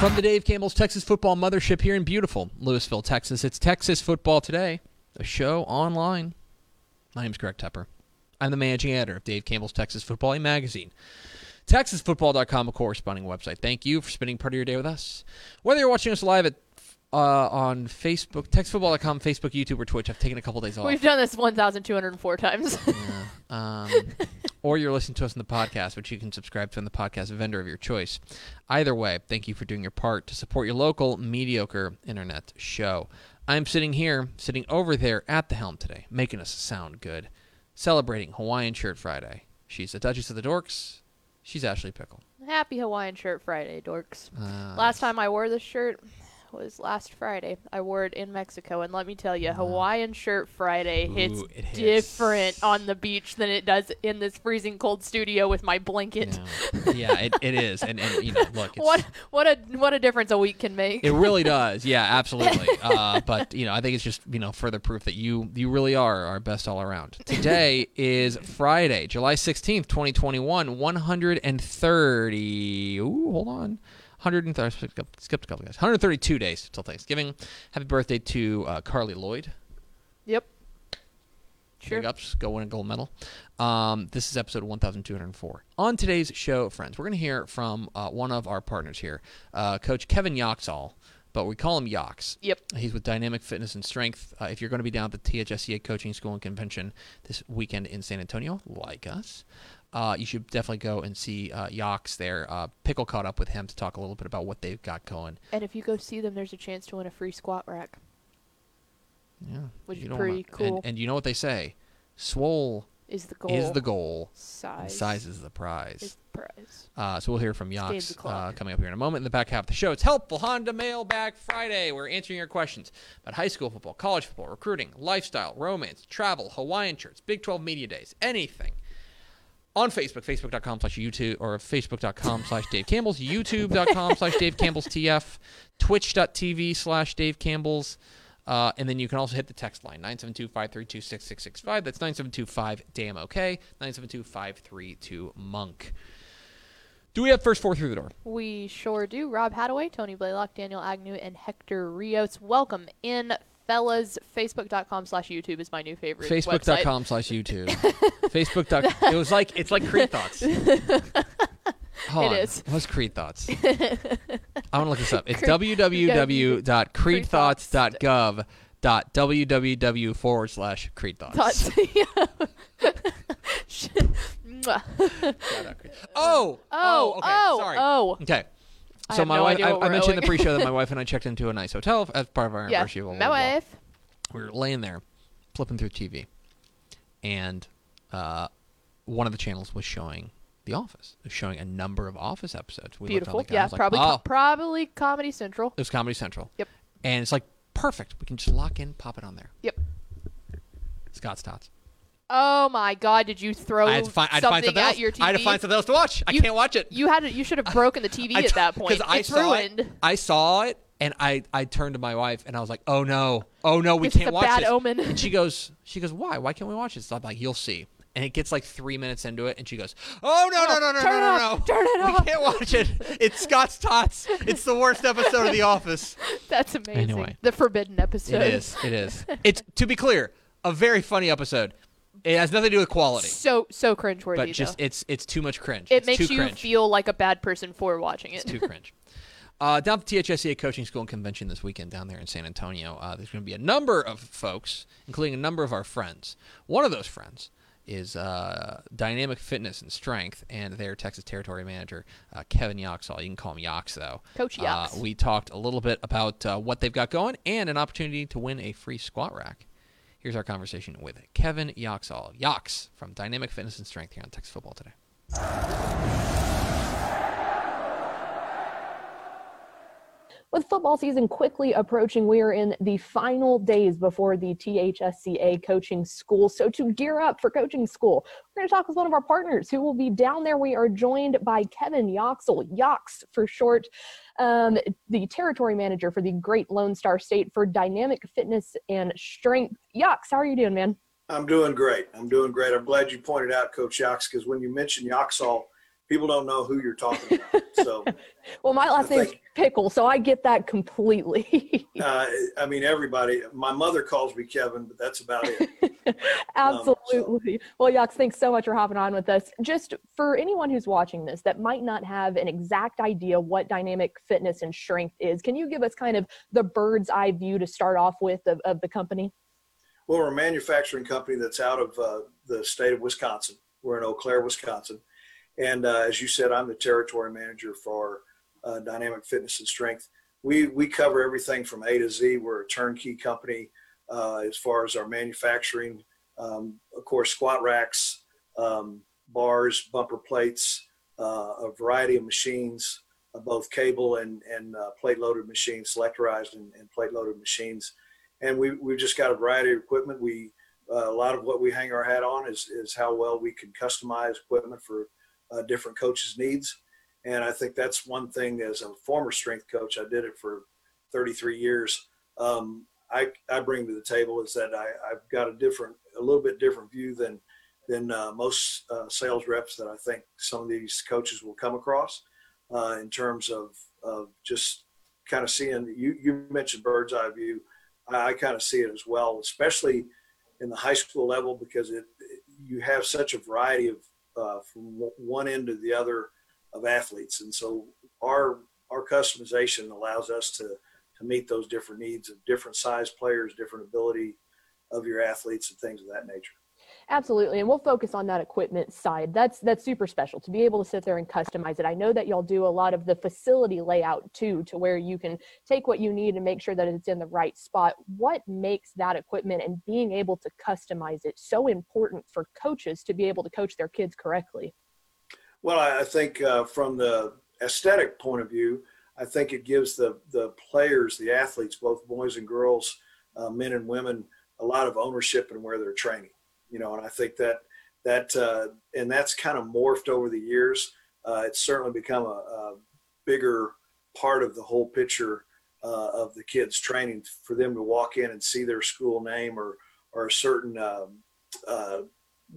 From the Dave Campbell's Texas Football Mothership here in beautiful Lewisville, Texas, it's Texas Football Today, a show online. My name's Greg Tepper. I'm the managing editor of Dave Campbell's Texas Football, a magazine. TexasFootball.com, a corresponding website. Thank you for spending part of your day with us. Whether you're watching us live at uh, on Facebook, TexasFootball.com, Facebook, YouTube, or Twitch, I've taken a couple days off. We've done this 1,204 times. um, or you're listening to us in the podcast, which you can subscribe to on the podcast vendor of your choice. Either way, thank you for doing your part to support your local mediocre internet show. I'm sitting here, sitting over there at the helm today, making us sound good, celebrating Hawaiian Shirt Friday. She's the Duchess of the Dorks. She's Ashley Pickle. Happy Hawaiian Shirt Friday, dorks. Uh, Last time I wore this shirt was last Friday. I wore it in Mexico, and let me tell you, Hawaiian Shirt Friday hits Ooh, it hits. different on the beach than it does in this freezing cold studio with my blanket. Yeah, yeah it, it is. And, and, you know, look, it's, What what a what a difference a week can make. It really does. Yeah, absolutely. Uh, but you know, I think it's just you know further proof that you you really are our best all around. Today is Friday, July sixteenth, twenty twenty one. One hundred and thirty. Ooh, hold on. 130, skipped, skipped a couple guys. 132 days till Thanksgiving. Happy birthday to uh, Carli Lloyd. yep. Sure. Big ups. Go win a gold medal. Um, this is episode 1204. On today's show, friends, we're going to hear from uh, one of our partners here, uh, Coach Kevin Yoxall, but we call him Yox. Yep. He's with Dynamic Fitness and Strength. Uh, if you're going to be down at the THSCA Coaching School and Convention this weekend in San Antonio, like us, uh, you should definitely go and see uh, Yox there. Uh, Pickle caught up with him to talk a little bit about what they've got going. And if you go see them, there's a chance to win a free squat rack. Yeah, Which is pretty wanna- and- cool. And, you know what they say? Swole Is the goal? is the goal. size? Size is the prize. is the prize. Uh, so we'll hear from Yox uh, coming up here in a moment. In the back half of the show, it's Helpful Honda Mailbag Friday. We're answering your questions about high school football, college football, recruiting, lifestyle, romance, travel, Hawaiian shirts, Big 12 Media Days, anything. On Facebook, facebook.com slash YouTube, or facebook.com slash Dave Campbell's, youtube.com slash Dave Campbell's TF, twitch.tv slash Dave Campbell's. Uh, and then you can also hit the text line, 972-532-6665. That's 972-5-DAMN-OK, 972-532-MONK. Do we have first four through the door? We sure do. Rob Hadaway, Tony Blaylock, Daniel Agnew, and Hector Rios. Welcome in, fellas. Facebook.com slash YouTube is my new favorite. Facebook.com slash YouTube. Facebook. It was like it's like Creed Thoughts. Hold It on. is. What's Creed Thoughts? I want to look this up. It's Cre- www.creedthoughts.gov.www forward slash Creed Thoughts. Mwah. Oh! oh, Oh, okay. oh, sorry. oh. Okay. So my no wife, I, I mentioned in the pre-show that my wife and I checked into a nice hotel as part of our Yeah, anniversary. blah, blah, my blah, wife. we were laying there flipping through TV, and uh, one of the channels was showing The Office. It was showing a number of Office episodes. We Beautiful. Yeah, like, probably, oh, probably Comedy Central. it was Comedy Central. Yep. And it's like perfect. We can just lock in, pop it on there. Yep. Scott's Tots. Oh my God! Did you throw I had to find, I had to something find something at else. your TV? I had to find something else to watch. I You- can't watch it. You had to, you should have broken the TV I at t- that point. 'cause I it's saw ruined. It, I saw it, and I, I turned to my wife, and I was like, "Oh no, oh no, we This is can't a watch bad this." omen. And she goes, she goes, "Why? Why can't we watch this?" So I'm like, "You'll see." and it gets like three minutes into it, and she goes, "Oh no, no, no, no, turn no, it no, off, no! turn it off." we can't watch it. It's Scott's Tots. It's the worst episode of The Office. That's amazing. Anyway. the forbidden episode. It is. It is. It's to be clear, a very funny episode. It has nothing to do with quality, So so cringeworthy. but just though. it's it's too much cringe. it It's makes you cringe. feel like a bad person for watching it. It's too cringe. Uh, down at the THSCA Coaching School and Convention this weekend down there in San Antonio, uh, there's going to be a number of folks, including a number of our friends. One of those friends is uh, Dynamic Fitness and Strength and their Texas Territory Manager, uh, Kevin Yoxall. You can call him Yox, though. Coach Uh, Yox. we talked a little bit about uh, what they've got going and an opportunity to win a free squat rack. Here's our conversation with Kevin Yoxall. Yox from Dynamic Fitness and Strength here on Texas Football Today. With football season quickly approaching, we are in the final days before the THSCA coaching school. So, to gear up for coaching school, we're going to talk with one of our partners who will be down there. We are joined by Kevin Yoxall, Yox for short, um, the territory manager for the Great Lone Star State for Dynamic Fitness and Strength. Yox, how are you doing, man? I'm doing great. I'm doing great. I'm glad you pointed out Coach Yox because when you mentioned Yoxall, people don't know who you're talking about. So, Well, my last I name's think- Pickle, so I get that completely. uh, I mean, everybody, my mother calls me Kevin, but that's about it. Absolutely. Well, Yox, thanks so much for hopping on with us. Just for anyone who's watching this that might not have an exact idea what dynamic fitness and strength is, can you give us kind of the bird's eye view to start off with of, of the company? Well, we're a manufacturing company that's out of uh, the state of Wisconsin. We're in Eau Claire, Wisconsin. And uh, as you said, I'm the territory manager for uh, Dynamic Fitness and Strength. We, we cover everything from A to Z. We're a turnkey company uh, as far as our manufacturing. Um, of course, squat racks, um, bars, bumper plates, uh, a variety of machines, uh, both cable and, and uh, plate loaded machines, selectorized and, and plate loaded machines and we we've just got a variety of equipment. We a lot of what we hang our hat on is is how well we can customize equipment for uh, different coaches' needs. And I think that's one thing. As a former strength coach, I did it for 33 years. Um, I I bring to the table is that I, I've got a different, a little bit different view than than uh, most uh, sales reps that I think some of these coaches will come across uh, in terms of of just kind of seeing. You you mentioned bird's eye view. I, I kind of see it as well, especially in the high school level because it, you have such a variety of uh, from one end to the other of athletes, and so our our customization allows us to to meet those different needs of different size players, different ability of your athletes, and things of that nature. Absolutely, and we'll focus on that equipment side. That's that's super special to be able to sit there and customize it. I know that y'all do a lot of the facility layout too, to where you can take what you need and make sure that it's in the right spot. What makes that equipment and being able to customize it so important for coaches to be able to coach their kids correctly? Well, I think uh, from the aesthetic point of view, I think it gives the the players, the athletes, both boys and girls, uh, men and women, a lot of ownership in where they're training. You know, and I think that that uh, and that's kind of morphed over the years. Uh, it's certainly become a, a bigger part of the whole picture uh, of the kids' training for them to walk in and see their school name or or a certain um, uh,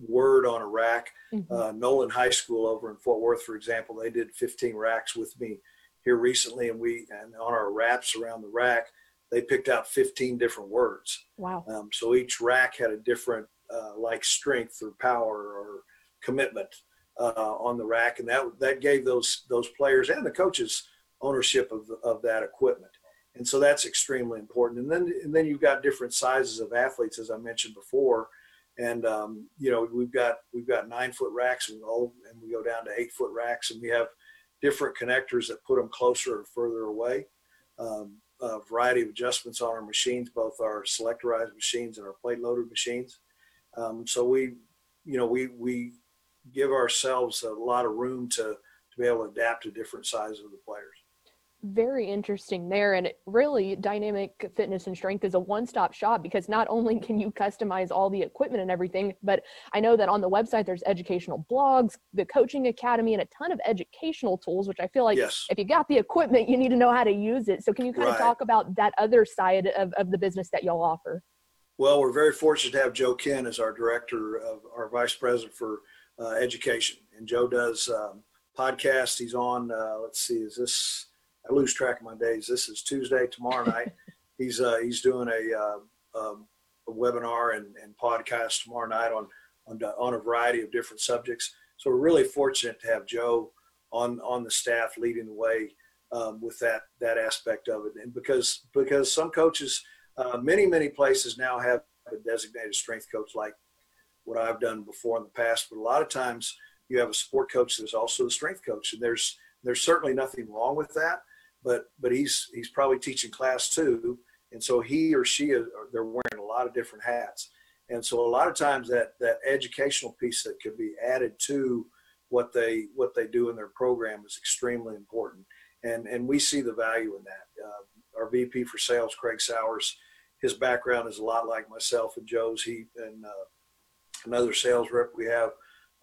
word on a rack uh, Nolan High School over in Fort Worth, for example, they did 15 racks with me here recently, and we and on our wraps around the rack, they picked out 15 different words. Wow. Um, so each rack had a different, uh, like strength or power or commitment uh, on the rack, and that that gave those those players and the coaches ownership of of that equipment. And so that's extremely important. And then and then you've got different sizes of athletes, as I mentioned before and um, you know we've got we've got nine foot racks and all, and we go down to eight foot racks, and we have different connectors that put them closer or further away. Um, a variety of adjustments on our machines, both our selectorized machines and our plate loaded machines. Um, so we, you know, we we give ourselves a lot of room to to be able to adapt to different sizes of the players. Very interesting there. And really, Dynamic Fitness and Strength is a one stop shop because not only can you customize all the equipment and everything, but I know that on the website there's educational blogs, the coaching academy, and a ton of educational tools, which I feel like Yes. if you got the equipment, you need to know how to use it. So, can you kind of talk about that other side of, of the business that y'all offer? Well, we're very fortunate to have Joe Kenn as our director of our vice president for uh, education, and Joe does um, podcasts. He's on. Uh, let's see, is this? I lose track of my days. This is Tuesday. Tomorrow night, he's uh, he's doing a, uh, um, a webinar and, and podcast tomorrow night on, on on a variety of different subjects. So we're really fortunate to have Joe on on the staff leading the way um, with that that aspect of it, and because because some coaches, uh, many many places now have a designated strength coach like what I've done before in the past, but a lot of times you have a sport coach that's also the strength coach, and there's there's certainly nothing wrong with that, but but he's he's probably teaching class too, and so he or she is, they're wearing a lot of different hats, and so a lot of times that that educational piece that could be added to what they what they do in their program is extremely important and and we see the value in that. Uh, our VP for sales, Craig Sowers, his background is a lot like myself and Joe's. He and uh, another sales rep we have,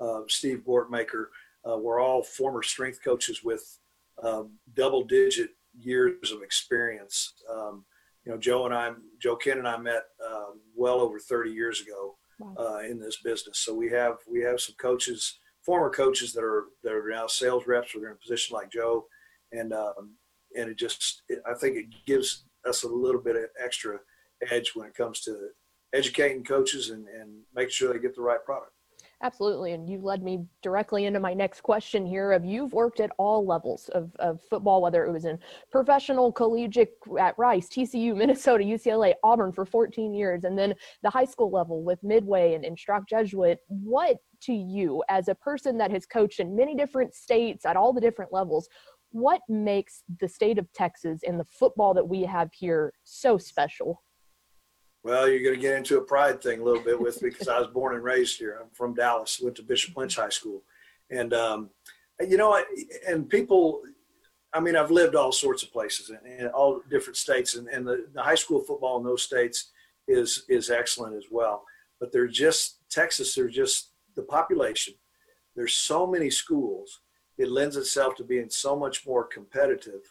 uh, Steve Bortmaker. Uh, we're all former strength coaches with um, double-digit years of experience. Um, you know, Joe and I, Joe Kenn and I met uh, well over 30 years ago wow. Uh, in this business. So we have we have some coaches, former coaches that are that are now sales reps. We're in a position like Joe and um, and it just it, I think it gives us a little bit of extra edge when it comes to educating coaches and, and making sure they get the right product. Absolutely. And you led me directly into my next question here of you've worked at all levels of, of football, whether it was in professional, collegiate at Rice, TCU, Minnesota, UCLA, Auburn for 14 years, and then the high school level with Midway and, and Strake Jesuit. What to you as a person that has coached in many different states at all the different levels, what makes the state of Texas and the football that we have here so special? Well, you're going to get into a pride thing a little bit with me because I was born and raised here. I'm from Dallas, went to Bishop Lynch High School. And, um, you know, and people, I mean, I've lived all sorts of places in, all different states, and, and the, the high school football in those states is is excellent as well. But they're just Texas. They're just the population. There's so many schools it lends itself to being so much more competitive,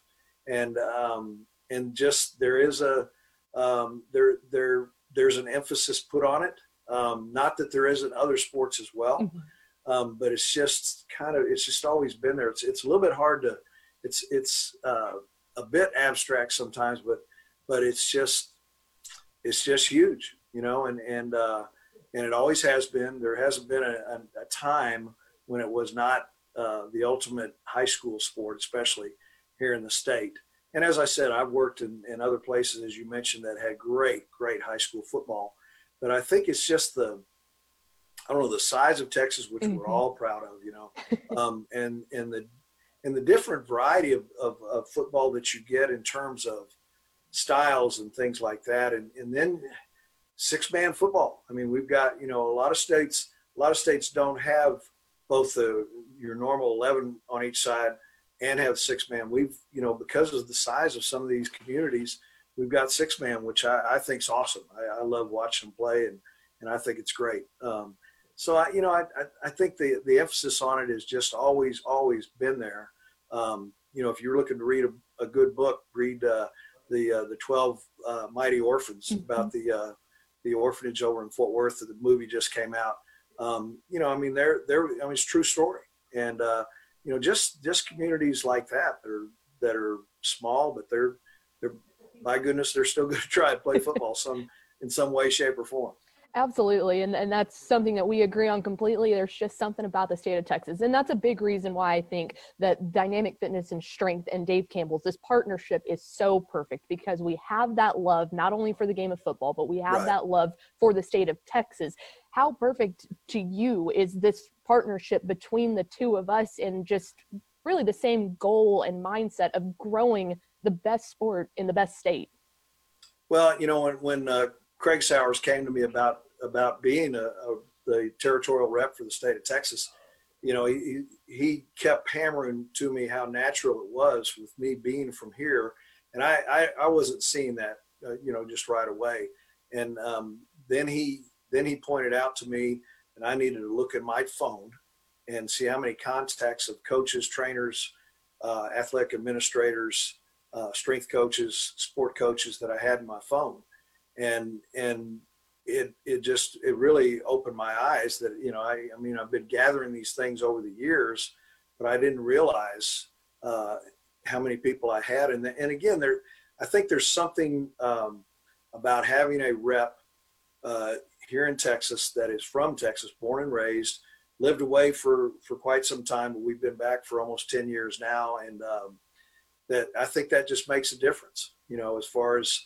and um, and just there is a um, there there there's an emphasis put on it. Um, not that there isn't other sports as well, mm-hmm. um, but it's just kind of it's just always been there. It's it's a little bit hard to it's it's uh, a bit abstract sometimes, but but it's just it's just huge, you know, and and uh, and it always has been. There hasn't been a, a, a time when it was not uh, the ultimate high school sport, especially here in the state. And as I said, I've worked in, in other places, as you mentioned, that had great, great high school football. But I think it's just the, I don't know, the size of Texas, which mm-hmm. we're all proud of, you know, um, and and the and the different variety of, of, of, football that you get in terms of styles and things like that, and and then six man football. I mean, we've got you know a lot of states, a lot of states don't have both the your normal 11 on each side and have six man. We've, you know, because of the size of some of these communities, we've got six man, which I, I think is awesome. I, I, love watching them play and, and I think it's great. Um, so I, you know, I, I think the, the emphasis on it has just always, always been there. Um, you know, if you're looking to read a, a good book, read uh, the uh, the 12 uh, Mighty Orphans mm-hmm. about the uh, the orphanage over in Fort Worth. The movie just came out. Um, you know, I mean, they're they're I mean, it's true story. And uh, you know just just communities like that that are that are small but they're they're my goodness they're still going to try to play football some in some way shape or form Absolutely. And, and that's something that we agree on completely. There's just something about the state of Texas. And that's a big reason why I think that Dynamic Fitness and Strength and Dave Campbell's, this partnership is so perfect because we have that love not only for the game of football, but we have right. that love for the state of Texas. How perfect to you is this partnership between the two of us and just really the same goal and mindset of growing the best sport in the best state? Well, you know, when, when uh, Craig Sowers came to me about about being a, a, the territorial rep for the state of Texas, you know, he he kept hammering to me how natural it was with me being from here, and I I, I wasn't seeing that, uh, you know, just right away. And um, then he then he pointed out to me and I needed to look at my phone and see how many contacts of coaches, trainers, uh, athletic administrators, uh, strength coaches, sport coaches that I had in my phone and and it it just it really opened my eyes that you know I I mean I've been gathering these things over the years, but I didn't realize uh, how many people I had. And and again, there I think there's something um, about having a rep uh, here in Texas that is from Texas, born and raised, lived away for for quite some time, but we've been back for almost ten years now, and um, that I think that just makes a difference. You know, as far as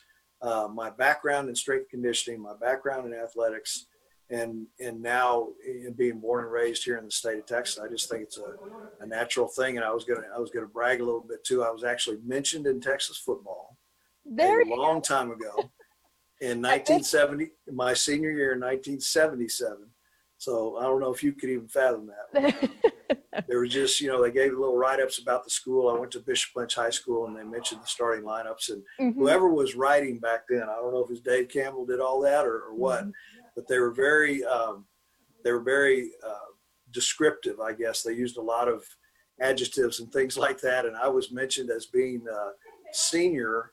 uh, my background in strength conditioning, my background in athletics, and and now in being born and raised here in the state of Texas, I just think it's a, a natural thing. And I was gonna I was gonna brag a little bit too. I was actually mentioned in Texas football There a long time ago in 1970, my senior year in 1977. So I don't know if you could even fathom that. There was just, you know, they gave little write-ups about the school. I went to Bishop Lynch High School and they mentioned the starting lineups and Mhm. whoever was writing back then, I don't know if it was Dave Campbell did all that or, or what, but they were very, um, they were very uh, descriptive, I guess. They used a lot of adjectives and things like that. And I was mentioned as being uh, senior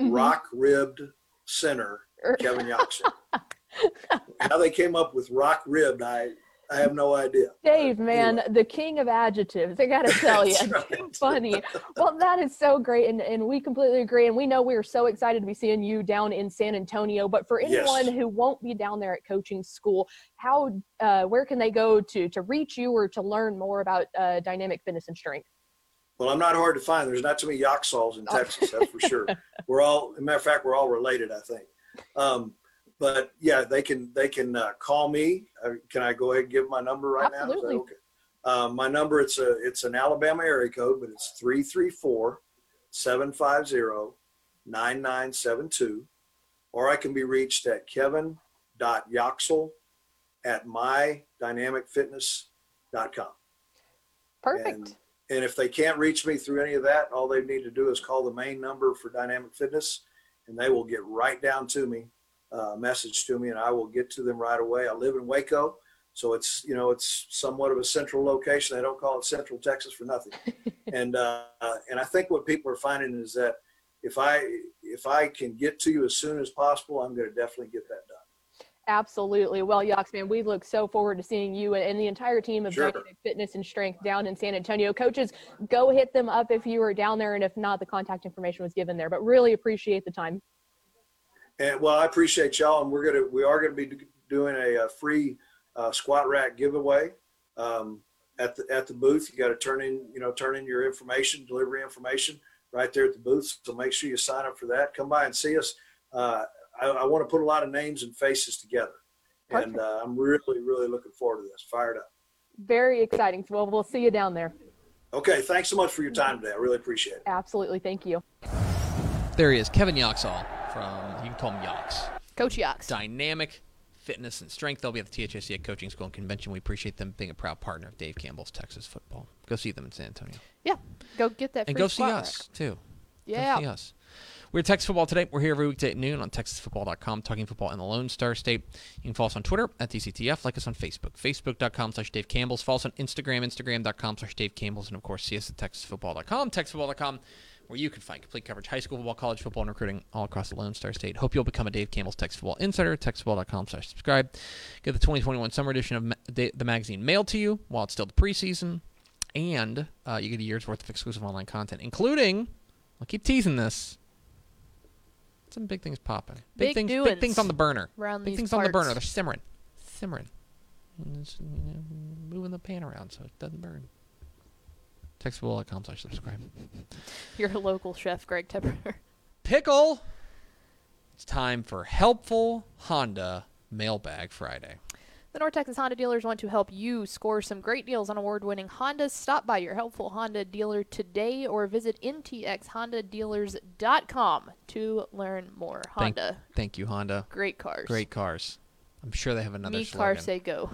Mhm. rock ribbed center, Er, Kevin Yoxer. How they came up with rock ribbed, I, I have no idea. Dave, man, anyway. the king of adjectives. I gotta tell you, right. funny. Well, that is so great, and, and we completely agree. And we know we are so excited to be seeing you down in San Antonio. But for Yes. anyone who won't be down there at coaching school, how uh, where can they go to to reach you or to learn more about uh, dynamic fitness and strength? Well, I'm not hard to find. There's not too many Yoxalls in Texas, that's for sure. We're all, as a matter of fact, we're all related, I think. Um, but yeah, they can they can uh, call me. Uh, can I go ahead and give my number right now? Absolutely. okay? Um, my number it's a it's an Alabama area code, but it's 334-750-9972. Or I can be reached at kevin.yoxall at mydynamicfitness.com. Perfect. And, and if they can't reach me through any of that, all they need to do is call the main number for Dynamic Fitness, and they will get right down to me, uh, message to me, and I will get to them right away. I live in Waco, so it's you know it's somewhat of a central location. They don't call it Central Texas for nothing. and uh, and I think what people are finding is that if I if I can get to you as soon as possible, I'm going to definitely get that done. Absolutely. Well, Yox, man, we look so forward to seeing you and, and the entire team of Sure. Fitness and Strength down in San Antonio. Coaches, go hit them up if you are down there, and if not, the contact information was given there. But really appreciate the time. And well, I appreciate y'all, and we're gonna we are gonna be doing a, uh free uh, squat rack giveaway um, at the at the booth. You got to turn in you know turn in your information, delivery information right there at the booth. So make sure you sign up for that. Come by and see us. Uh, I, I want to put a lot of names and faces together, and uh, I'm really really looking forward to this. Fired up. Very exciting. Well, we'll see you down there. Okay, thanks so much for your time today. I really appreciate it. Absolutely. Thank you. There he is, Kevin Yoxall from, you can call him Yox. Coach Yox. Dynamic Fitness and Strength. They'll be at the THSCA Coaching School and Convention. We appreciate them being a proud partner of Dave Campbell's Texas Football. Go see them in San Antonio. Yeah. Go get that And go see us, too. rack. Go Yeah. see us. We're Texas Football today. We're here every weekday at noon on TexasFootball.com, talking football in the Lone Star State. You can follow us on Twitter at DCTF, like us on Facebook, Facebook.com slash Dave Campbell's. Follow us on Instagram, Instagram.com slash Dave Campbell's, and of course, see us at TexasFootball.com, TexasFootball.com, where you can find complete coverage high school football, college football, and recruiting all across the Lone Star State. Hope you'll become a Dave Campbell's Texas Football Insider, TexasFootball.com slash subscribe. Get the 2021 summer edition of ma- the magazine mailed to you while it's still the preseason, and uh, you get a year's worth of exclusive online content, including, I'll keep teasing this, some big things popping. Big, Big things. Big things on the burner. around big things on the burner. They're simmering, simmering, And it's, you know, moving the pan around so it doesn't burn. Textful.com slash subscribe. Your local chef, Greg Tepper. Pickle. It's time for helpful Honda Mailbag Friday. The North Texas Honda dealers want to help you score some great deals on award winning Hondas. Stop by your helpful Honda dealer today or visit ntxhondadealers.com to learn more. Thank- Honda, Thank you, Honda. great cars. Great cars. I'm sure they have another Me car say go.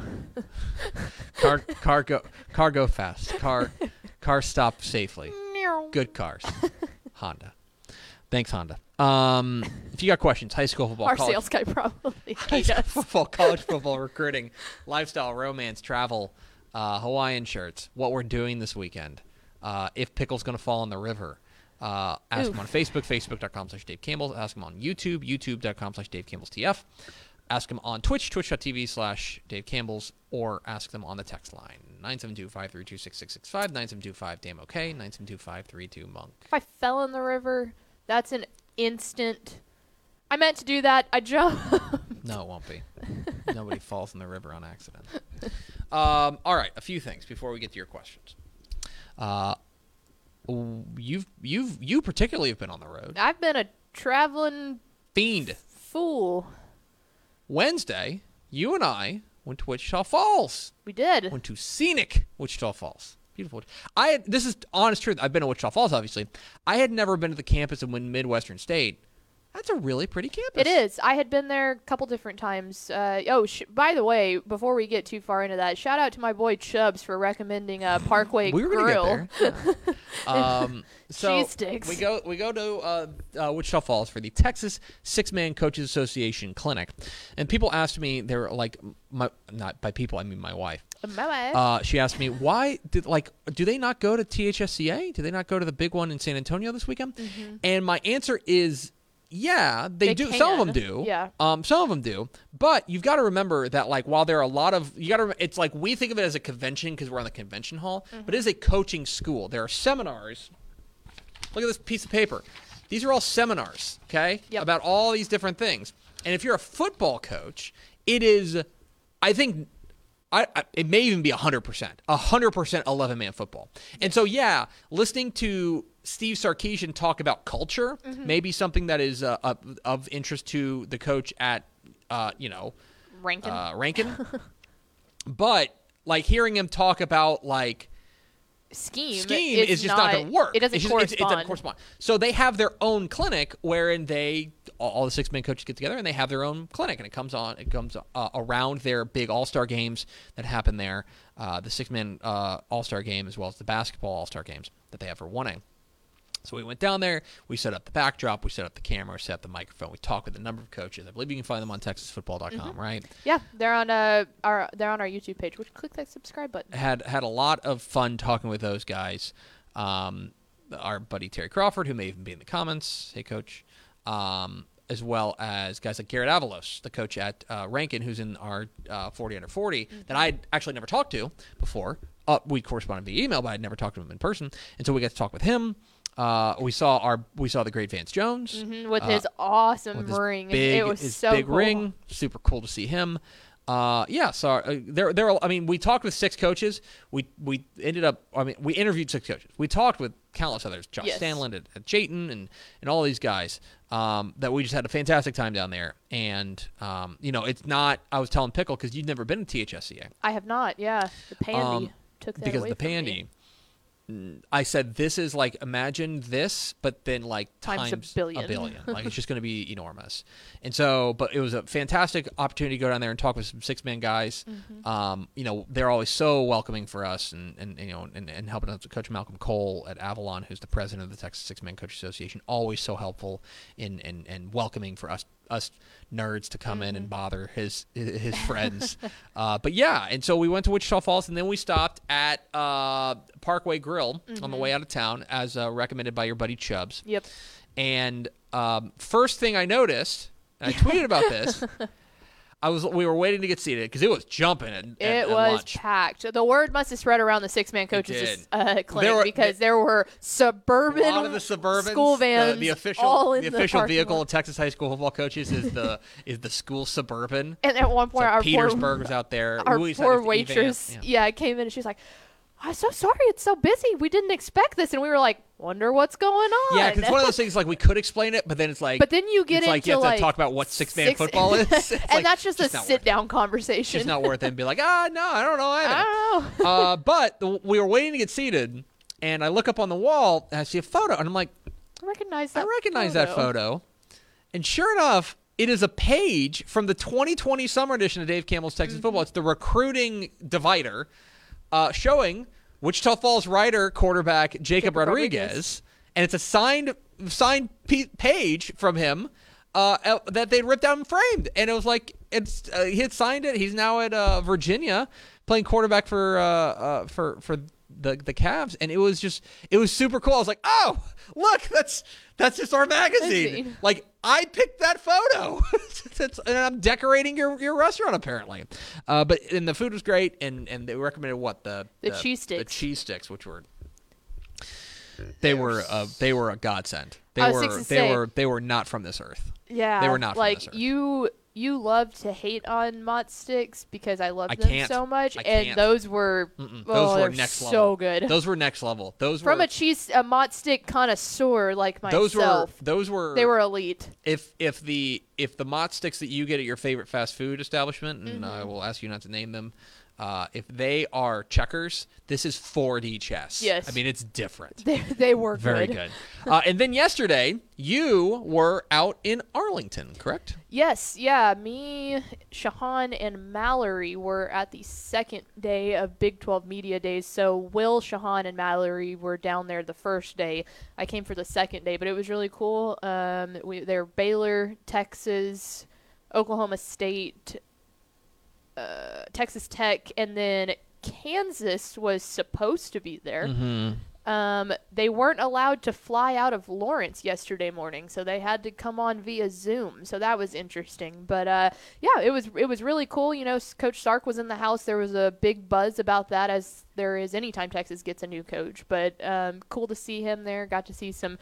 car, car go, car go fast. Car, car stop safely. Good cars. Honda. Thanks, Honda. Um, if you got questions, high school football, Our college sales guy probably. high school football, college football, recruiting, lifestyle, romance, travel, uh, Hawaiian shirts, what we're doing this weekend, uh, if Pickle's going to fall in the river. Uh, ask Oof. him on Facebook, facebook.com slash Dave Campbell. Ask him on YouTube, youtube.com slash Dave Campbell's TF. Ask them on Twitch, twitch.tv slash Dave Campbell's, or ask them on the text line 972 532 6665, 972 Dame OK, 972 Monk. If I fell in the river, that's an instant. I meant to do that. I jumped. No, it won't be. Nobody falls in the river on accident. Um, all right, a few things before we get to your questions. Uh, you've you've you particularly have been on the road. I've been a traveling Fiend. fool. Wednesday, you and I went to Wichita Falls. We did. Went to scenic Wichita Falls. Beautiful. I had, this is honest truth. I've been to Wichita Falls, obviously. I had never been to the campus of Midwestern State. That's a really pretty campus. It is. I had been there a couple different times. Uh, oh, sh- by the way, before we get too far into that, shout out to my boy Chubbs for recommending uh, Parkway we were Grill. get there. Um, so Cheese sticks. we go we go to uh, uh, Wichita Falls for the Texas Six Man Coaches Association clinic, and people asked me they were like my not by people I mean my wife. My wife. Uh, she asked me why did like do they not go to THSCA? Do they not go to the big one in San Antonio this weekend? And my answer is yeah, they, They do. Some of them do. Yeah. Um, some of them do. But you've got to remember that like while there are a lot of you got to it's like we think of it as a convention because we're on the convention hall, but it is a coaching school. There are seminars. Look at this piece of paper. These are all seminars, okay? Yep. About all these different things. And if you're a football coach, it is I think I, I, it may even be 100%. 100% 11 man football. And so, yeah, listening to Steve Sarkisian talk about culture may be something that is uh, of, of interest to the coach at, uh, you know, Rankin. uh, Rankin. but, like, hearing him talk about, like, scheme. scheme is is just not, going to work. It doesn't It's just- correspond. It, it doesn't correspond. So they have their own clinic wherein they all the six man coaches get together and they have their own clinic and it comes on it comes uh, around their big all star games that happen there, uh, the six man uh, all star game as well as the basketball all star games that they have for one A. So we went down there. We set up the backdrop. We set up the camera. Set up the microphone. We talked with a number of coaches. I believe you can find them on TexasFootball.com. Mm-hmm. Right? yeah, they're on uh our they're on our YouTube page. Which click that subscribe button. had had a lot of fun talking with those guys. Um, our buddy Terry Crawford, who may even be in the comments, hey coach, um, as well as guys like Garrett Avalos, the coach at uh, Rankin, who's in our uh, 40 under 40 that I actually never talked to before. Uh, we corresponded via email, but I'd never talked to him in person, and so we got to talk with him. Uh, we saw our we saw the great Vance Jones Mhm, with uh, his awesome with his ring. big, it was so big cool. ring. Super cool to see him. Uh, yeah, so uh, there, there. I mean, we talked with six coaches. We we ended up. I mean, we interviewed six coaches. We talked with countless others, Josh Yes. Stanlin at, at Chayton, and and all these guys. Um, that we just had a fantastic time down there. And um, you know, it's not. I was telling Pickle because you've never been to THSCA I have not. Yeah, the pandy Um, took that because away the pandy. I said this is like imagine this, but then like Times times, a billion. A billion. like it's just going to be enormous. And so, but it was a fantastic opportunity to go down there and talk with some six man guys. Mm-hmm. Um, you know, they're always so welcoming for us, and, and you know, and, and helping us. Coach Malcolm Cole at Avalon, who's the president of the Texas Six Man Coach Association, always so helpful in and and welcoming for us us nerds to come in Mm-hmm. and bother his his friends. uh, but yeah, and so we went to Wichita Falls, and then we stopped at uh, Parkway Grill on the Mm-hmm. way out of town, as uh, recommended by your buddy Chubbs. Yep. And um, first thing I noticed, and I tweeted about this. I was we were waiting to get seated because it was jumping. At, at, It at was lunch. packed. The word must have spread around the six man coaches uh, clinic were- because there were suburban a lot of the suburban school vans, the, the official in the official vehicle lot. of Texas high school football coaches is the is the school suburban. And at one So point, our Petersburg poor, was out there. our Louis poor waitress, Yeah. yeah. came in and she's like, "I'm so sorry, it's so busy. We didn't expect this." And we were like, "Wonder what's going on." Yeah, because it's one of those things like we could explain it, but then it's like, But then you get it's like into you have like to talk about what six man football is, It's and like, that's just, just a sit down conversation. It's not worth it. And be like, ah, no, I don't know either. I don't know. uh, but the, we were waiting to get seated, and I look up on the wall and I see a photo, and I'm like, I recognize that. I recognize that photo. And sure enough, it is a page from the 2020 summer edition of Dave Campbell's Texas Mm-hmm. Football. It's the recruiting divider uh, showing Wichita Falls Rider quarterback Jacob, Jacob Rodriguez. Rodriguez. And it's a signed signed page from him uh, uh, that they ripped out and framed. And it was like, it's uh, he had signed it. He's now at uh, Virginia playing quarterback for uh, uh, for for the the Cavs, and it was just it was super cool. I was like, oh, look, that's that's just our magazine. Magazine. Like I picked that photo, and I'm decorating your, your restaurant apparently. Uh, but and the food was great, and and they recommended what the The cheese sticks, the sticks. cheese sticks, which were they were uh, they were a godsend. They I was were they say- were they were not from this earth. Yeah, They were not from like this earth. you. You love to hate on Mott sticks because I love I them can't. so much, I and can't. those were Mm-mm. oh, Those were next so level. good. Those were next level. Those From were a cheese a Mott stick connoisseur like myself, those were those were they were elite. if if the if the mott sticks that you get at your favorite fast food establishment, and Mm-hmm. I will ask you not to name them, uh, if they are checkers, this is 4D chess. Yes. I mean it's different. They, they were Very good. uh, and then yesterday, you were out in Arlington, correct? Yes, yeah. Me, Shehan, and Mallory were at the second day of Big 12 Media Days. So Will, Shehan, and Mallory were down there the first day. I came for the second day, but it was really cool. Um, we they're Baylor, Texas, Oklahoma State, uh, Texas Tech, and then Kansas was supposed to be there. Mm-hmm. Um, they weren't allowed to fly out of Lawrence yesterday morning, so they had to come on via Zoom. So that was interesting. But uh, yeah, it was it was really cool. You know, Coach Sark was in the house. There was a big buzz about that, as there is anytime Texas gets a new coach. But um, cool to see him there. Got to see some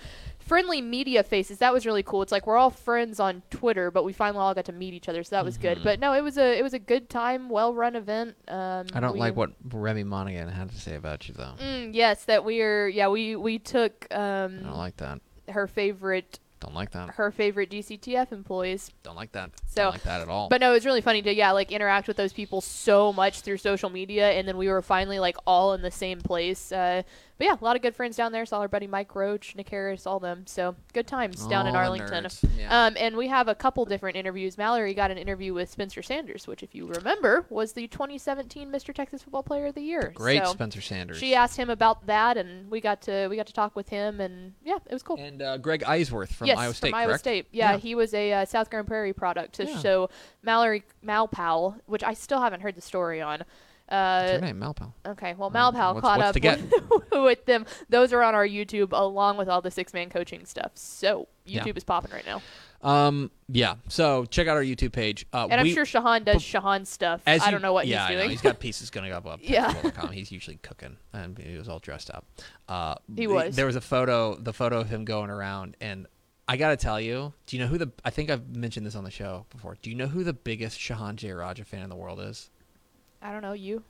friendly media faces. That was really cool. It's like we're all friends on Twitter, but we finally all got to meet each other. So that was good. But no, it was a it was a good time, well run event. Um, I don't we- like what Remy Monaghan had to say about you, though. Mm, yes, that we are. Yeah, we we took um I don't like that. her favorite Don't like that. her favorite DCTF employees. Don't like that. So- don't like that at all. But no, it was really funny to yeah like interact with those people so much through social media, and then we were finally like all in the same place. Uh, but yeah, a lot of good friends down there. Saw our buddy Mike Roach, Nick Harris, all them. So good times down in Oh, Arlington. Yeah. Um, and we have a couple different interviews. Mallory got an interview with Spencer Sanders, which, if you remember, was the 2017 Mr. Texas Football Player of the Year. Great So Spencer Sanders. She asked him about that, and we got to we got to talk with him, and yeah, it was cool. and uh, Greg Eisworth from yes, Iowa State, from Iowa correct? State. Yeah, Yeah. he was a uh, South Grand Prairie product. So, Yeah. so Mallory Malpal, which I still haven't heard the story on. What's your Uh, name, Malpal? okay, well, Malpal what's- caught what's up with, with them. Those are on our YouTube along with all the six man coaching stuff. So Yeah. YouTube is popping right now, Um, yeah. So check out our YouTube page. Uh, and we, I'm sure Shehan does Shehan stuff. I don't know what yeah, he's doing. He's got pieces going go up. Yeah. He's usually cooking, and he was all dressed up. Uh, He was. There was a photo, the photo of him going around, and I got to tell you, do you know who the? I think I've mentioned this on the show before. Do you know who the biggest Shehan Jeyarajah fan in the world is? I don't know you.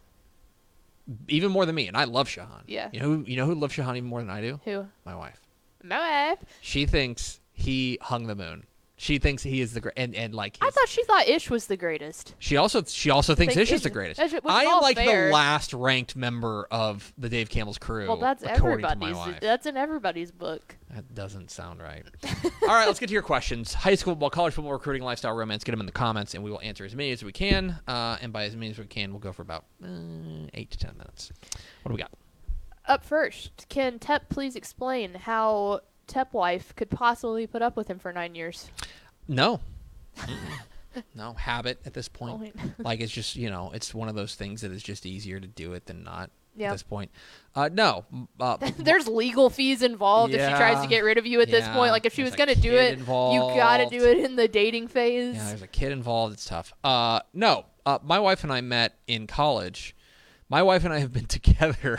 Even more than me, and I love Shehan. Yeah. You know who? You know who loves Shehan even more than I do? Who? My wife. My wife. She thinks he hung the moon. She thinks he is the great, and and like I thought she thought Ish was the greatest. She also she also thinks Think Ish is the greatest. Ish- I am like fair. the last ranked member of the Dave Campbell's crew. Well, that's according to my everybody's. That's in everybody's book. That doesn't sound right. All right, let's get to your questions. High school football, college football, recruiting, lifestyle, romance. Get them in the comments, and we will answer as many as we can. Uh, and by as many as we can, we'll go for about uh, eight to ten minutes. What do we got? Up first, can Tep please explain how Tep wife could possibly put up with him for nine years? No. No habit at this point. Like it's just you know it's one of those things that is just easier to do it than not Yeah. at this point. Uh, no. Uh, There's legal fees involved if she tries to get rid of you at this point. Like if she was gonna do it, you gotta do it in the dating phase. Yeah, there's a kid involved. It's tough. Uh, no, uh, my wife and I met in college. My wife and I have been together.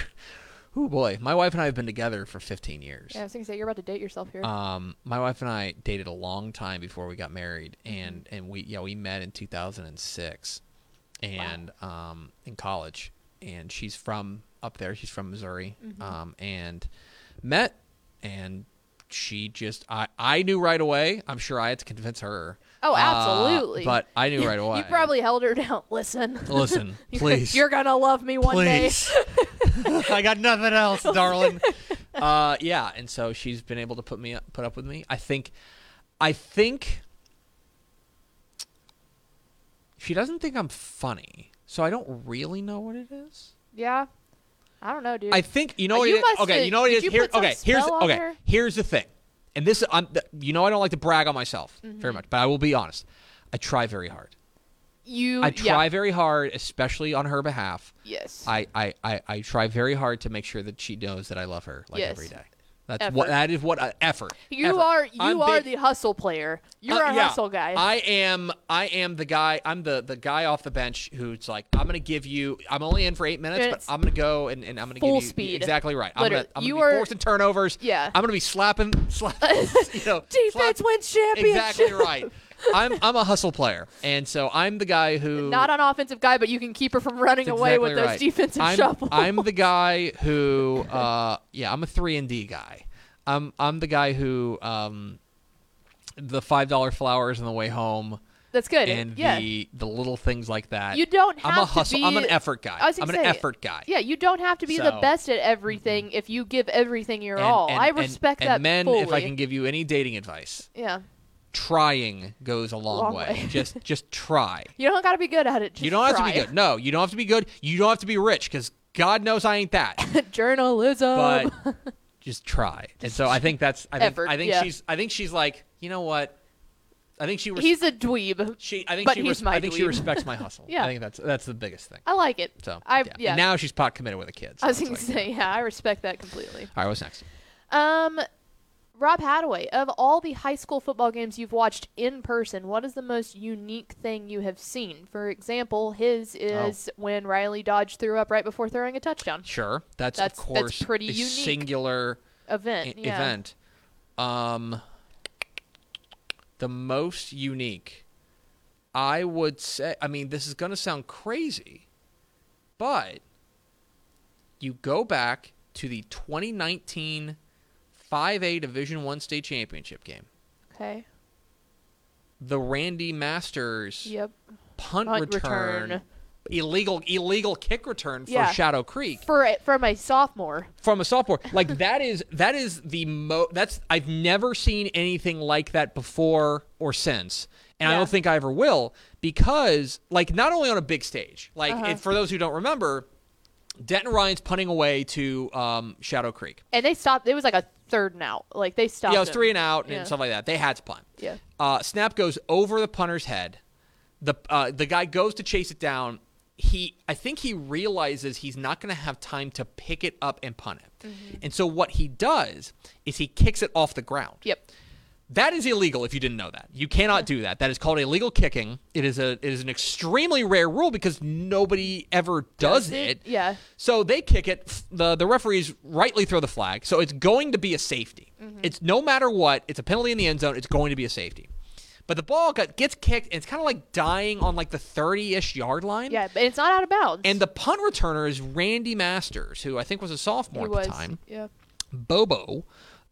Oh boy, my wife and I have been together for 15 years. Yeah, I was gonna say you're about to date yourself here. Um, my wife and I dated a long time before we got married, Mm-hmm. and and we yeah we met in 2006, and um in college, and she's from up there. She's from Missouri, Mm-hmm. um, and met, and she just I I knew right away. I'm sure I had to convince her. Oh, Uh, absolutely. but I knew right away. you probably held her down. Listen, listen, You're- please, You're gonna love me one day. please. I got nothing else, darling. Uh, yeah, and so she's been able to put me up, put up with me. I think, I think she doesn't think I'm funny, so I don't really know what it is. Yeah. I don't know, dude. I think you know Uh, what you it is. must Okay, you know what it is. Here, okay, here's okay. her? Here's the thing, and this I'm. You know I don't like to brag on myself Mm-hmm. very much, but I will be honest. I try very hard. You I try yeah. very hard, especially on her behalf. Yes. I, I, I, I try very hard to make sure that she knows that I love her like Yes. every day. That's Effort. what that is what uh, effort. you effort. are you I'm are big- the hustle player. You're Uh, a yeah. hustle guy. I am I am the guy I'm the the guy off the bench who's like I'm gonna give you I'm only in for eight minutes, Minutes. but I'm gonna go and, and I'm gonna Full give you speed. exactly right. I'm Literally. gonna, I'm You gonna be are- forcing turnovers. Yeah. I'm gonna be slapping slap, you know, Defense wins championship. Exactly right. I'm I'm a hustle player, and so I'm the guy who Not an offensive guy, but you can keep her from running away exactly with those right. defensive I'm, shuffles. I'm the guy who, uh, yeah, I'm a three and D guy. I'm I'm the guy who, um, the five dollar flowers on the way home That's good. and yeah. the the little things like that. you don't have I'm a to hustle. be. I'm an effort guy. I was I'm gonna an effort guy. Yeah, you don't have to be the best at everything if you give everything your And- all. and- I respect and that men, fully. if I can give you any dating advice, yeah, trying goes a long, Long way. way. just just try. you don't got to be good at it. Just you don't have to be good. No, you don't have to be good. You don't have to be rich because God knows I ain't that. Journalism. but just try. And so I think that's I think Effort, I think yeah. she's I think she's like you know what I think she res- he's a dweeb. she I think but she he's res- my I think she respects my hustle. Yeah. I think that's that's the biggest thing. I like it. So I yeah. yeah. And now she's pot committed with the kids. so I was going to like- say yeah. I respect that completely. All right, what's next? Um, Rob Hadaway, of all the high school football games you've watched in person, what is the most unique thing you have seen? For example, his Oh. is when Riley Dodge threw up right before throwing a touchdown Sure, that's, That's- of that's pretty a unique. singular event. yeah. event. Um, the most unique, I would say. I mean, this is going to sound crazy, but you go back to the 2019 5A Division One state championship game. Okay. The Randy Masters Yep. punt, Punt return, return. illegal illegal kick return for Yeah. Shadow Creek. For a- from a sophomore. from a sophomore. Like that is that is the mo. That's I've never seen anything like that before or since, and I don't think I ever will because like not only on a big stage. Like Uh-huh. and for those who don't remember, Denton Ryan's punting away to um, Shadow Creek. And they stopped. It was like a third and out. Like they stopped. Yeah, it was him. three and out and Yeah. stuff like that. They had to punt. Yeah. Uh, snap goes over the punter's head. The uh, the guy goes to chase it down. He I think he realizes he's not going to have time to pick it up and punt it. Mm-hmm. And so what he does is he kicks it off the ground. Yep. That is illegal if you didn't know that. You cannot do that. That is called illegal kicking. It is a it is an extremely rare rule because nobody ever does, it. Yeah. So they kick it. the The referees rightly throw the flag. So it's going to be a safety. Mm-hmm. It's no matter what. It's a penalty in the end zone. It's going to be a safety. But the ball got, gets kicked, and it's kind of like dying on like the thirty ish yard line. Yeah, but it's not out of bounds. And the punt returner is Randy Masters, who I think was a sophomore he at was. the time. Yeah. Bobo.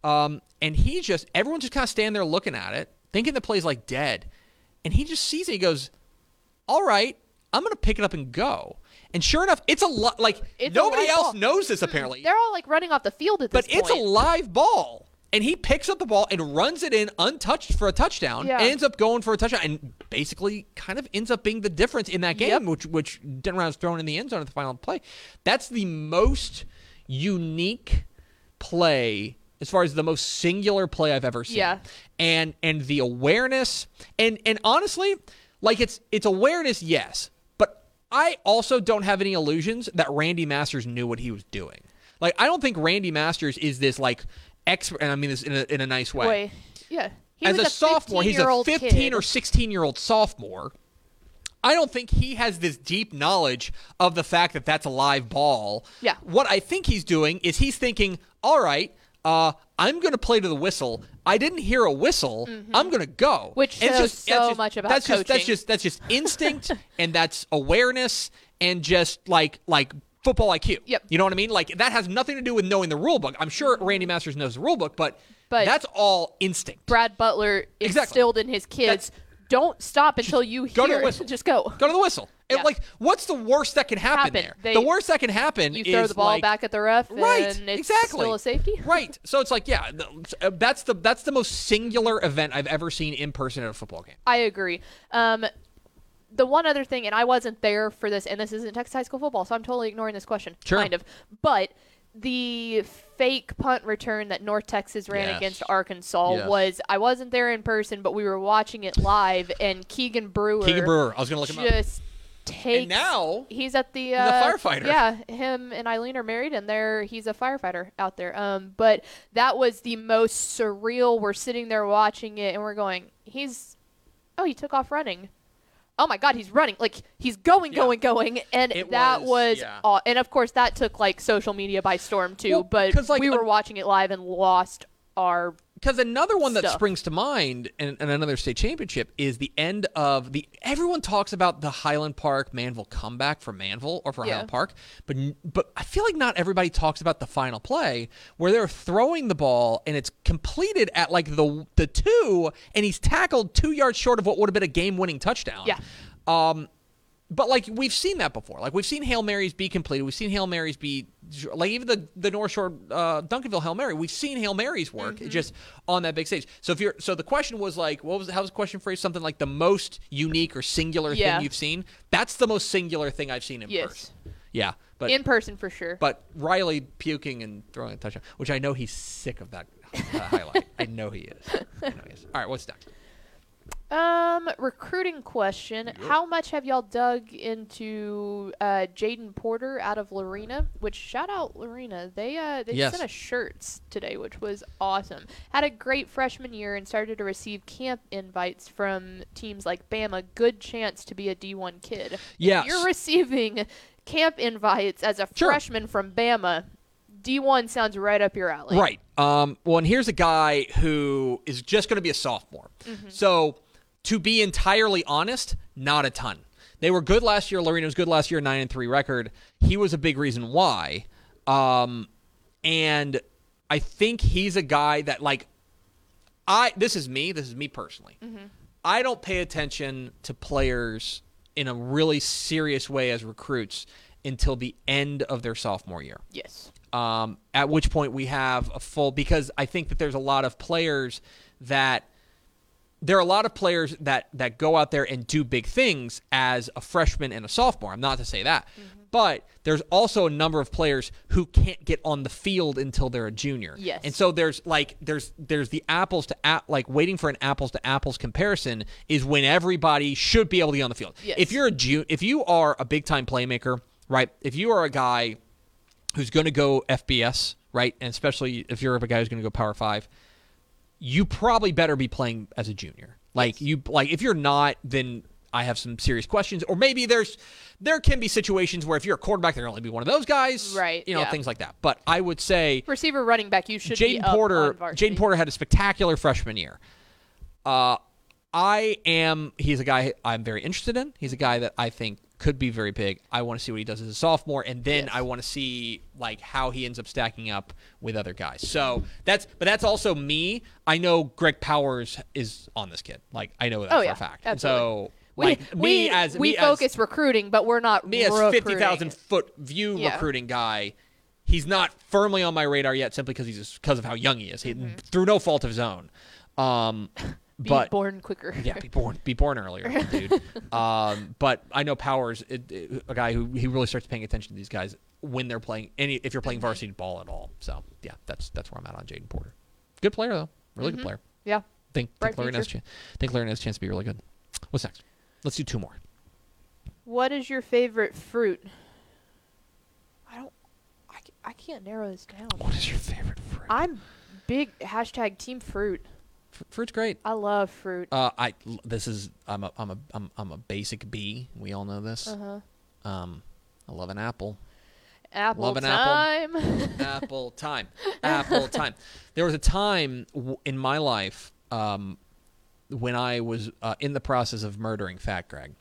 Um, and he just, everyone's just kind of standing there looking at it, thinking the play's like dead. And he just sees it. He goes, All right, I'm going to pick it up and go. And sure enough, it's a lot. Like, It's nobody else ball. knows this apparently. They're all like running off the field at this But it's a live ball. And he picks up the ball and runs it in untouched for a touchdown. Yeah. Ends up going for a touchdown and basically kind of ends up being the difference in that game, Yep. which which Denton Brown's thrown in the end zone at the final play. That's the most unique play as far as the most singular play I've ever seen. Yeah. And and the awareness and and honestly, like it's it's awareness, yes. But I also don't have any illusions that Randy Masters knew what he was doing. Like I don't think Randy Masters is this like expert and I mean this in a in a nice way. Wait. Yeah. He As was a, sophomore, he's a 15-year-old 15 kid. or 16 year old sophomore. I don't think he has this deep knowledge of the fact that that's a live ball. Yeah. What I think he's doing is he's thinking, all right, uh, I'm going to play to the whistle. I didn't hear a whistle. I'm going to go. Mm-hmm. Which And shows just- so just- much about that's just that's just that's just instinct and that's awareness and just like like football IQ. Yep. You know what I mean? Like that has nothing to do with knowing the rule book. I'm sure Randy Masters knows the rule book, but, But- that's all instinct. Brad Butler Exactly. instilled in his kids. Don't stop until you hear. go to the whistle. Just go. Go to the whistle. And Yeah. like, what's the worst that can happen, Happen. there? They- the worst that can happen You throw the ball like- back at the ref, Right, and it's exactly. still a safety. Right. So it's like, yeah, uh, that's the that's the most singular event I've ever seen in person at a football game. I agree. Um, the one other thing, and I wasn't there for this, and this isn't Texas high school football, so I'm totally ignoring this question, Sure. kind of. But the fake punt return that North Texas ran Yes. against Arkansas Yes. was I wasn't there in person, but we were watching it live, and Keegan Brewer, Keegan Brewer. I was gonna look him up. just takes. And now he's at the uh, firefighter. Yeah, him and Eileen are married, and they're he's a firefighter out there. Um, but that was the most surreal. We're sitting there watching it, and we're going, he's, oh, he took off running. Oh my God, he's running! Like he's going, Yeah. going, going, and It that was- was, yeah. aw- and of course that took like social media by storm too. Well, but like, we were watching it live and lost our Because another one that stuff. springs to mind in, in another state championship is the end of the. Everyone talks about the Highland Park Manvel comeback for Manvel or for Yeah. Highland Park, but but I feel like not everybody talks about the final play where they're throwing the ball and it's completed at like the the two, and he's tackled two yards short of what would have been a game winning touchdown. Yeah. Um, but like we've seen that before. Like we've seen hail marys be completed. We've seen hail marys be like even the the North Shore uh, Duncanville hail mary. We've seen hail marys work Mm-hmm. just on that big stage. So if you're so the question was like what was how was the question phrased? Something like the most unique or singular Yeah. thing you've seen. That's the most singular thing I've seen in Yes. person. Yeah, but in person for sure. but Riley puking and throwing a touchdown, which I know he's sick of that uh, highlight. I know he is. I know he is. All right, what's next? Um, recruiting question: How much have y'all dug into uh, Jaden Porter out of Lorena? Which shout out Lorena, they uh they Yes. sent us shirts today, which was awesome. Had a great freshman year and started to receive camp invites from teams like Bama. Good chance to be a D one kid. Yeah, you're receiving camp invites as a Sure. freshman from Bama. D one sounds right up your alley. Right. Um, well, and here's a guy who is just going to be a sophomore. Mm-hmm. So, to be entirely honest, not a ton. They were good last year. Lorena was good last year, nine and three record. He was a big reason why. Um, and I think he's a guy that like I. This is me. This is me personally. I don't pay attention to players in a really serious way as recruits until the end of their sophomore year Yes. um, at which point we have a full because I think that there's a lot of players that there are a lot of players that that go out there and do big things as a freshman and a sophomore. I'm not to say that. Mm-hmm. But there's also a number of players who can't get on the field until they're a junior. Yes. And so there's like there's there's the apples to a- like waiting for an apples to apples comparison is when everybody should be able to be on the field. Yes. If you're a ju- if you are a big time playmaker, right? If you are a guy who's going to go FBS, right? And especially if you're a guy who's going to go Power Five, you probably better be playing as a junior. Like you, like if you're not, then I have some serious questions. Or maybe there's there can be situations where if you're a quarterback, there can only be one of those guys, Right, You know, yeah. things like that. But I would say Receiver, running back, you should be Jaden Porter. Jaden Porter had a spectacular freshman year. Uh, I am. He's a guy I'm very interested in. He's a guy that I think could be very big. I want to see what he does as a sophomore, and then Yes. I want to see like how he ends up stacking up with other guys. So that's, but that's also me. I know Greg Powers is on this kid. Like I know that Oh, for yeah, a fact. absolutely. So We, like me as we me focus as, recruiting, but we're not me as recruiting. fifty thousand foot view Yeah. recruiting guy, he's not firmly on my radar yet, simply because he's because of how young he is. He, Mm-hmm. Through no fault of his own. Um, Be but born quicker. yeah, be born, be born earlier, dude. um, but I know Powers, it, it- a guy who he really starts paying attention to these guys when they're playing any if you're playing Mm-hmm. varsity ball at all. So yeah, that's that's where I'm at on Jaden Porter. Good player though, really good player. yeah. Think Mm-hmm. Bright think Lorena has a chance. Think Lorena has a chance to be really good. What's next? Let's do two more. What is your favorite fruit? I don't. I, I can't narrow this down. What is your favorite fruit? I'm big hashtag team fruit. Fr- fruit's great. I love fruit. Uh, I this is I'm a I'm a I'm, I'm a basic B. We all know this. Uh huh. Um, I love an apple. Apple Love an time. apple time. Apple time. There was a time w- in my life um, when I was uh, in the process of murdering Fat Greg.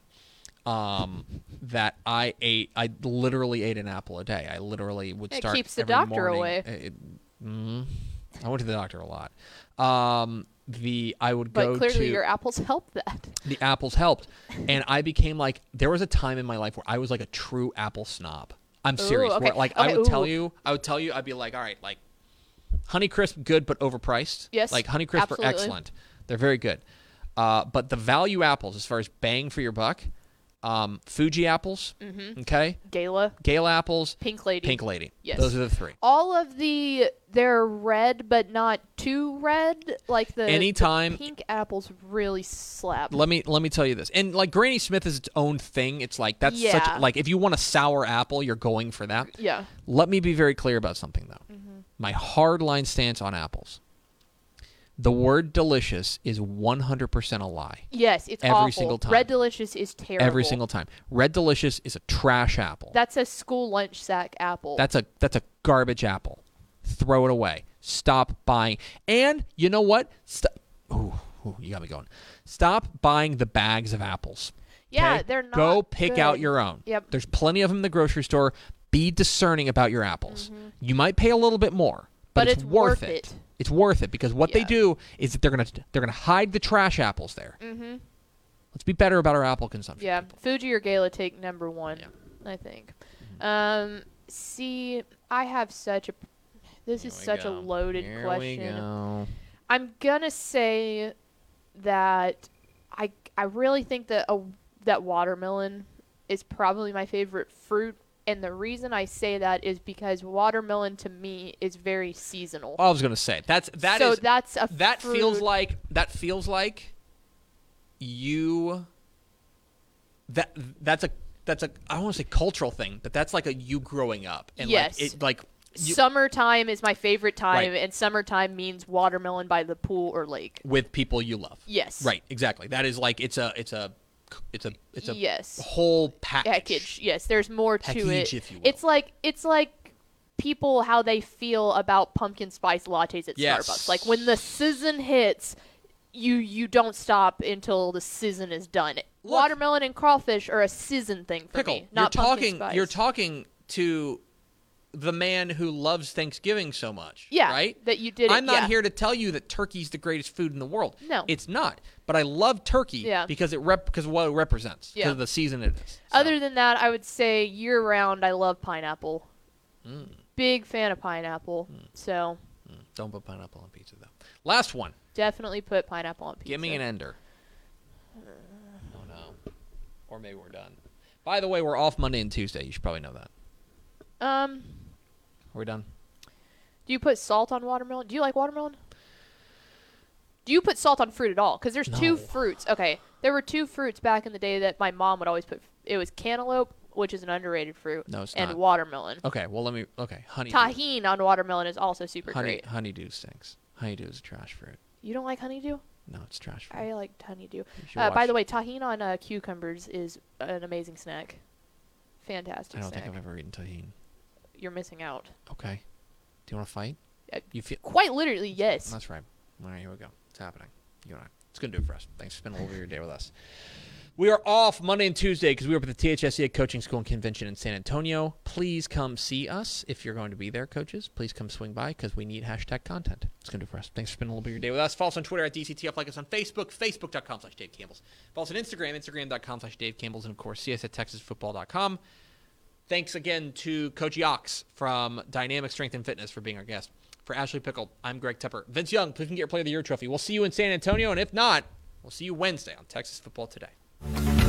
Um, that I ate. I literally ate an apple a day. I literally would start. It keeps the every doctor morning- away. It, mhm. I went to the doctor a lot. Um, the I would go but clearly to your apples helped that. the apples helped. And i became like there was a time in my life where i was like a true apple snob. I'm serious. okay. where like i Okay, would tell you i would tell you i'd be like all right like honeycrisp good but overpriced. Yes, like honeycrisp are excellent. They're very good. Uh, but the value apples as far as bang for your buck um, Fuji apples. Mm-hmm. Okay, Gala, Gala apples, Pink Lady. Pink Lady. Yes. those are the three. All of the they're red, but not too red. Like the the Anytime- pink apples really slap. Let me let me tell you this, and like Granny Smith is its own thing. It's like that's Yeah. such like if you want a sour apple, you're going for that. yeah. Let me be very clear about something though. Mm-hmm. My hard line stance on apples. The word delicious is 100% a lie. Yes, it's Every awful. single time. Red Delicious is terrible. Every single time. Red delicious is a trash apple. That's a school lunch sack apple. That's a that's a garbage apple. Throw it away. Stop buying. And you know what? Stop. Ooh, ooh, you got me going. Stop buying the bags of apples. yeah, okay? they're not. Go pick out your own. Yep. There's plenty of them in the grocery store. Be discerning about your apples. You might pay a little bit more, but, Mm-hmm. But it's, it's worth worth it. it. It's worth it because what they do is that they're gonna they're gonna hide the trash apples there. Mm-hmm. Let's be better about our apple consumption. Yeah, Fuji or Gala take number one, Yeah. I think. Um, see, I have such a. This Here is such a loaded Here question. Go. I'm gonna say that I I really think that a, that watermelon is probably my favorite fruit, and the reason I say that is because watermelon to me is very seasonal. I was gonna say that's that so is- that's a that feels like that feels like you that that's a that's a I don't want to say cultural thing, but that's like a you growing up and Yes. like it like you, summertime is my favorite time, Right. and summertime means watermelon by the pool or lake. with people you love. Yes. Right, exactly. That is like it's a it's a it's a it's a Yes. whole package. package. Yes, there's more to it. if you will. It's like it's like people how they feel about pumpkin spice lattes at Yes. Starbucks. Like when the season hits, you you don't stop until the season is done. Watermelon and crawfish are a season thing for Pickle. me, not you're pumpkin talking spice. you're talking to the man who loves Thanksgiving so much. Yeah, Right? that you did it, I'm not yeah. here to tell you that turkey's the greatest food in the world. No. It's not. But I love turkey Yeah. because it rep because what it represents. Because Yeah. of the season it is. So, Other than that, I would say year round I love pineapple. Mm. Big fan of pineapple. So don't put pineapple on pizza though. Last one. definitely put pineapple on pizza. Give me an ender. Oh no. Or maybe we're done. By the way, we're off Monday and Tuesday. You should probably know that. Um, Are we done? Do you put salt on watermelon? Do you like watermelon? Do you put salt on fruit at all? Because there's No. two fruits. Okay, there were two fruits back in the day that my mom would always put. It was cantaloupe, which is an underrated fruit, No, it's and not. watermelon. Okay, well let me okay. Honey Tajín on watermelon is also super honey great. honeydew stinks. Honeydew is a trash fruit. You don't like honeydew? No, it's trash fruit. I like honeydew. You should Uh, by watch- the way, Tajín on uh, cucumbers is an amazing snack. Fantastic I don't snack. think I've ever eaten Tajín. You're missing out. Okay. Do you want to fight? Uh, You feel Quite literally, yes. That's right. All right, here we go. It's happening. You and I. It's to do it for us. Thanks for spending a little bit of your day with us. We are off Monday and Tuesday because we are at the THSCA Coaching School and Convention in San Antonio. Please come see us if you're going to be there, coaches. Please come swing by because we need hashtag content. It's going to do for us. Thanks for spending a little bit of your day with us. Follow us on Twitter at DCTF. Like us on Facebook, facebook.com slash Dave Campbell's. Follow us on Instagram, instagram.com slash Dave Campbell's. And, of course, see us at texasfootball.com. Thanks again to Coach Yox from Dynamic Strength and Fitness for being our guest. For Ashley Pickle, I'm Greg Tepper. Vince Young, please can get your Player of the Year trophy. We'll see you in San Antonio, and if not, we'll see you Wednesday on Texas Football Today.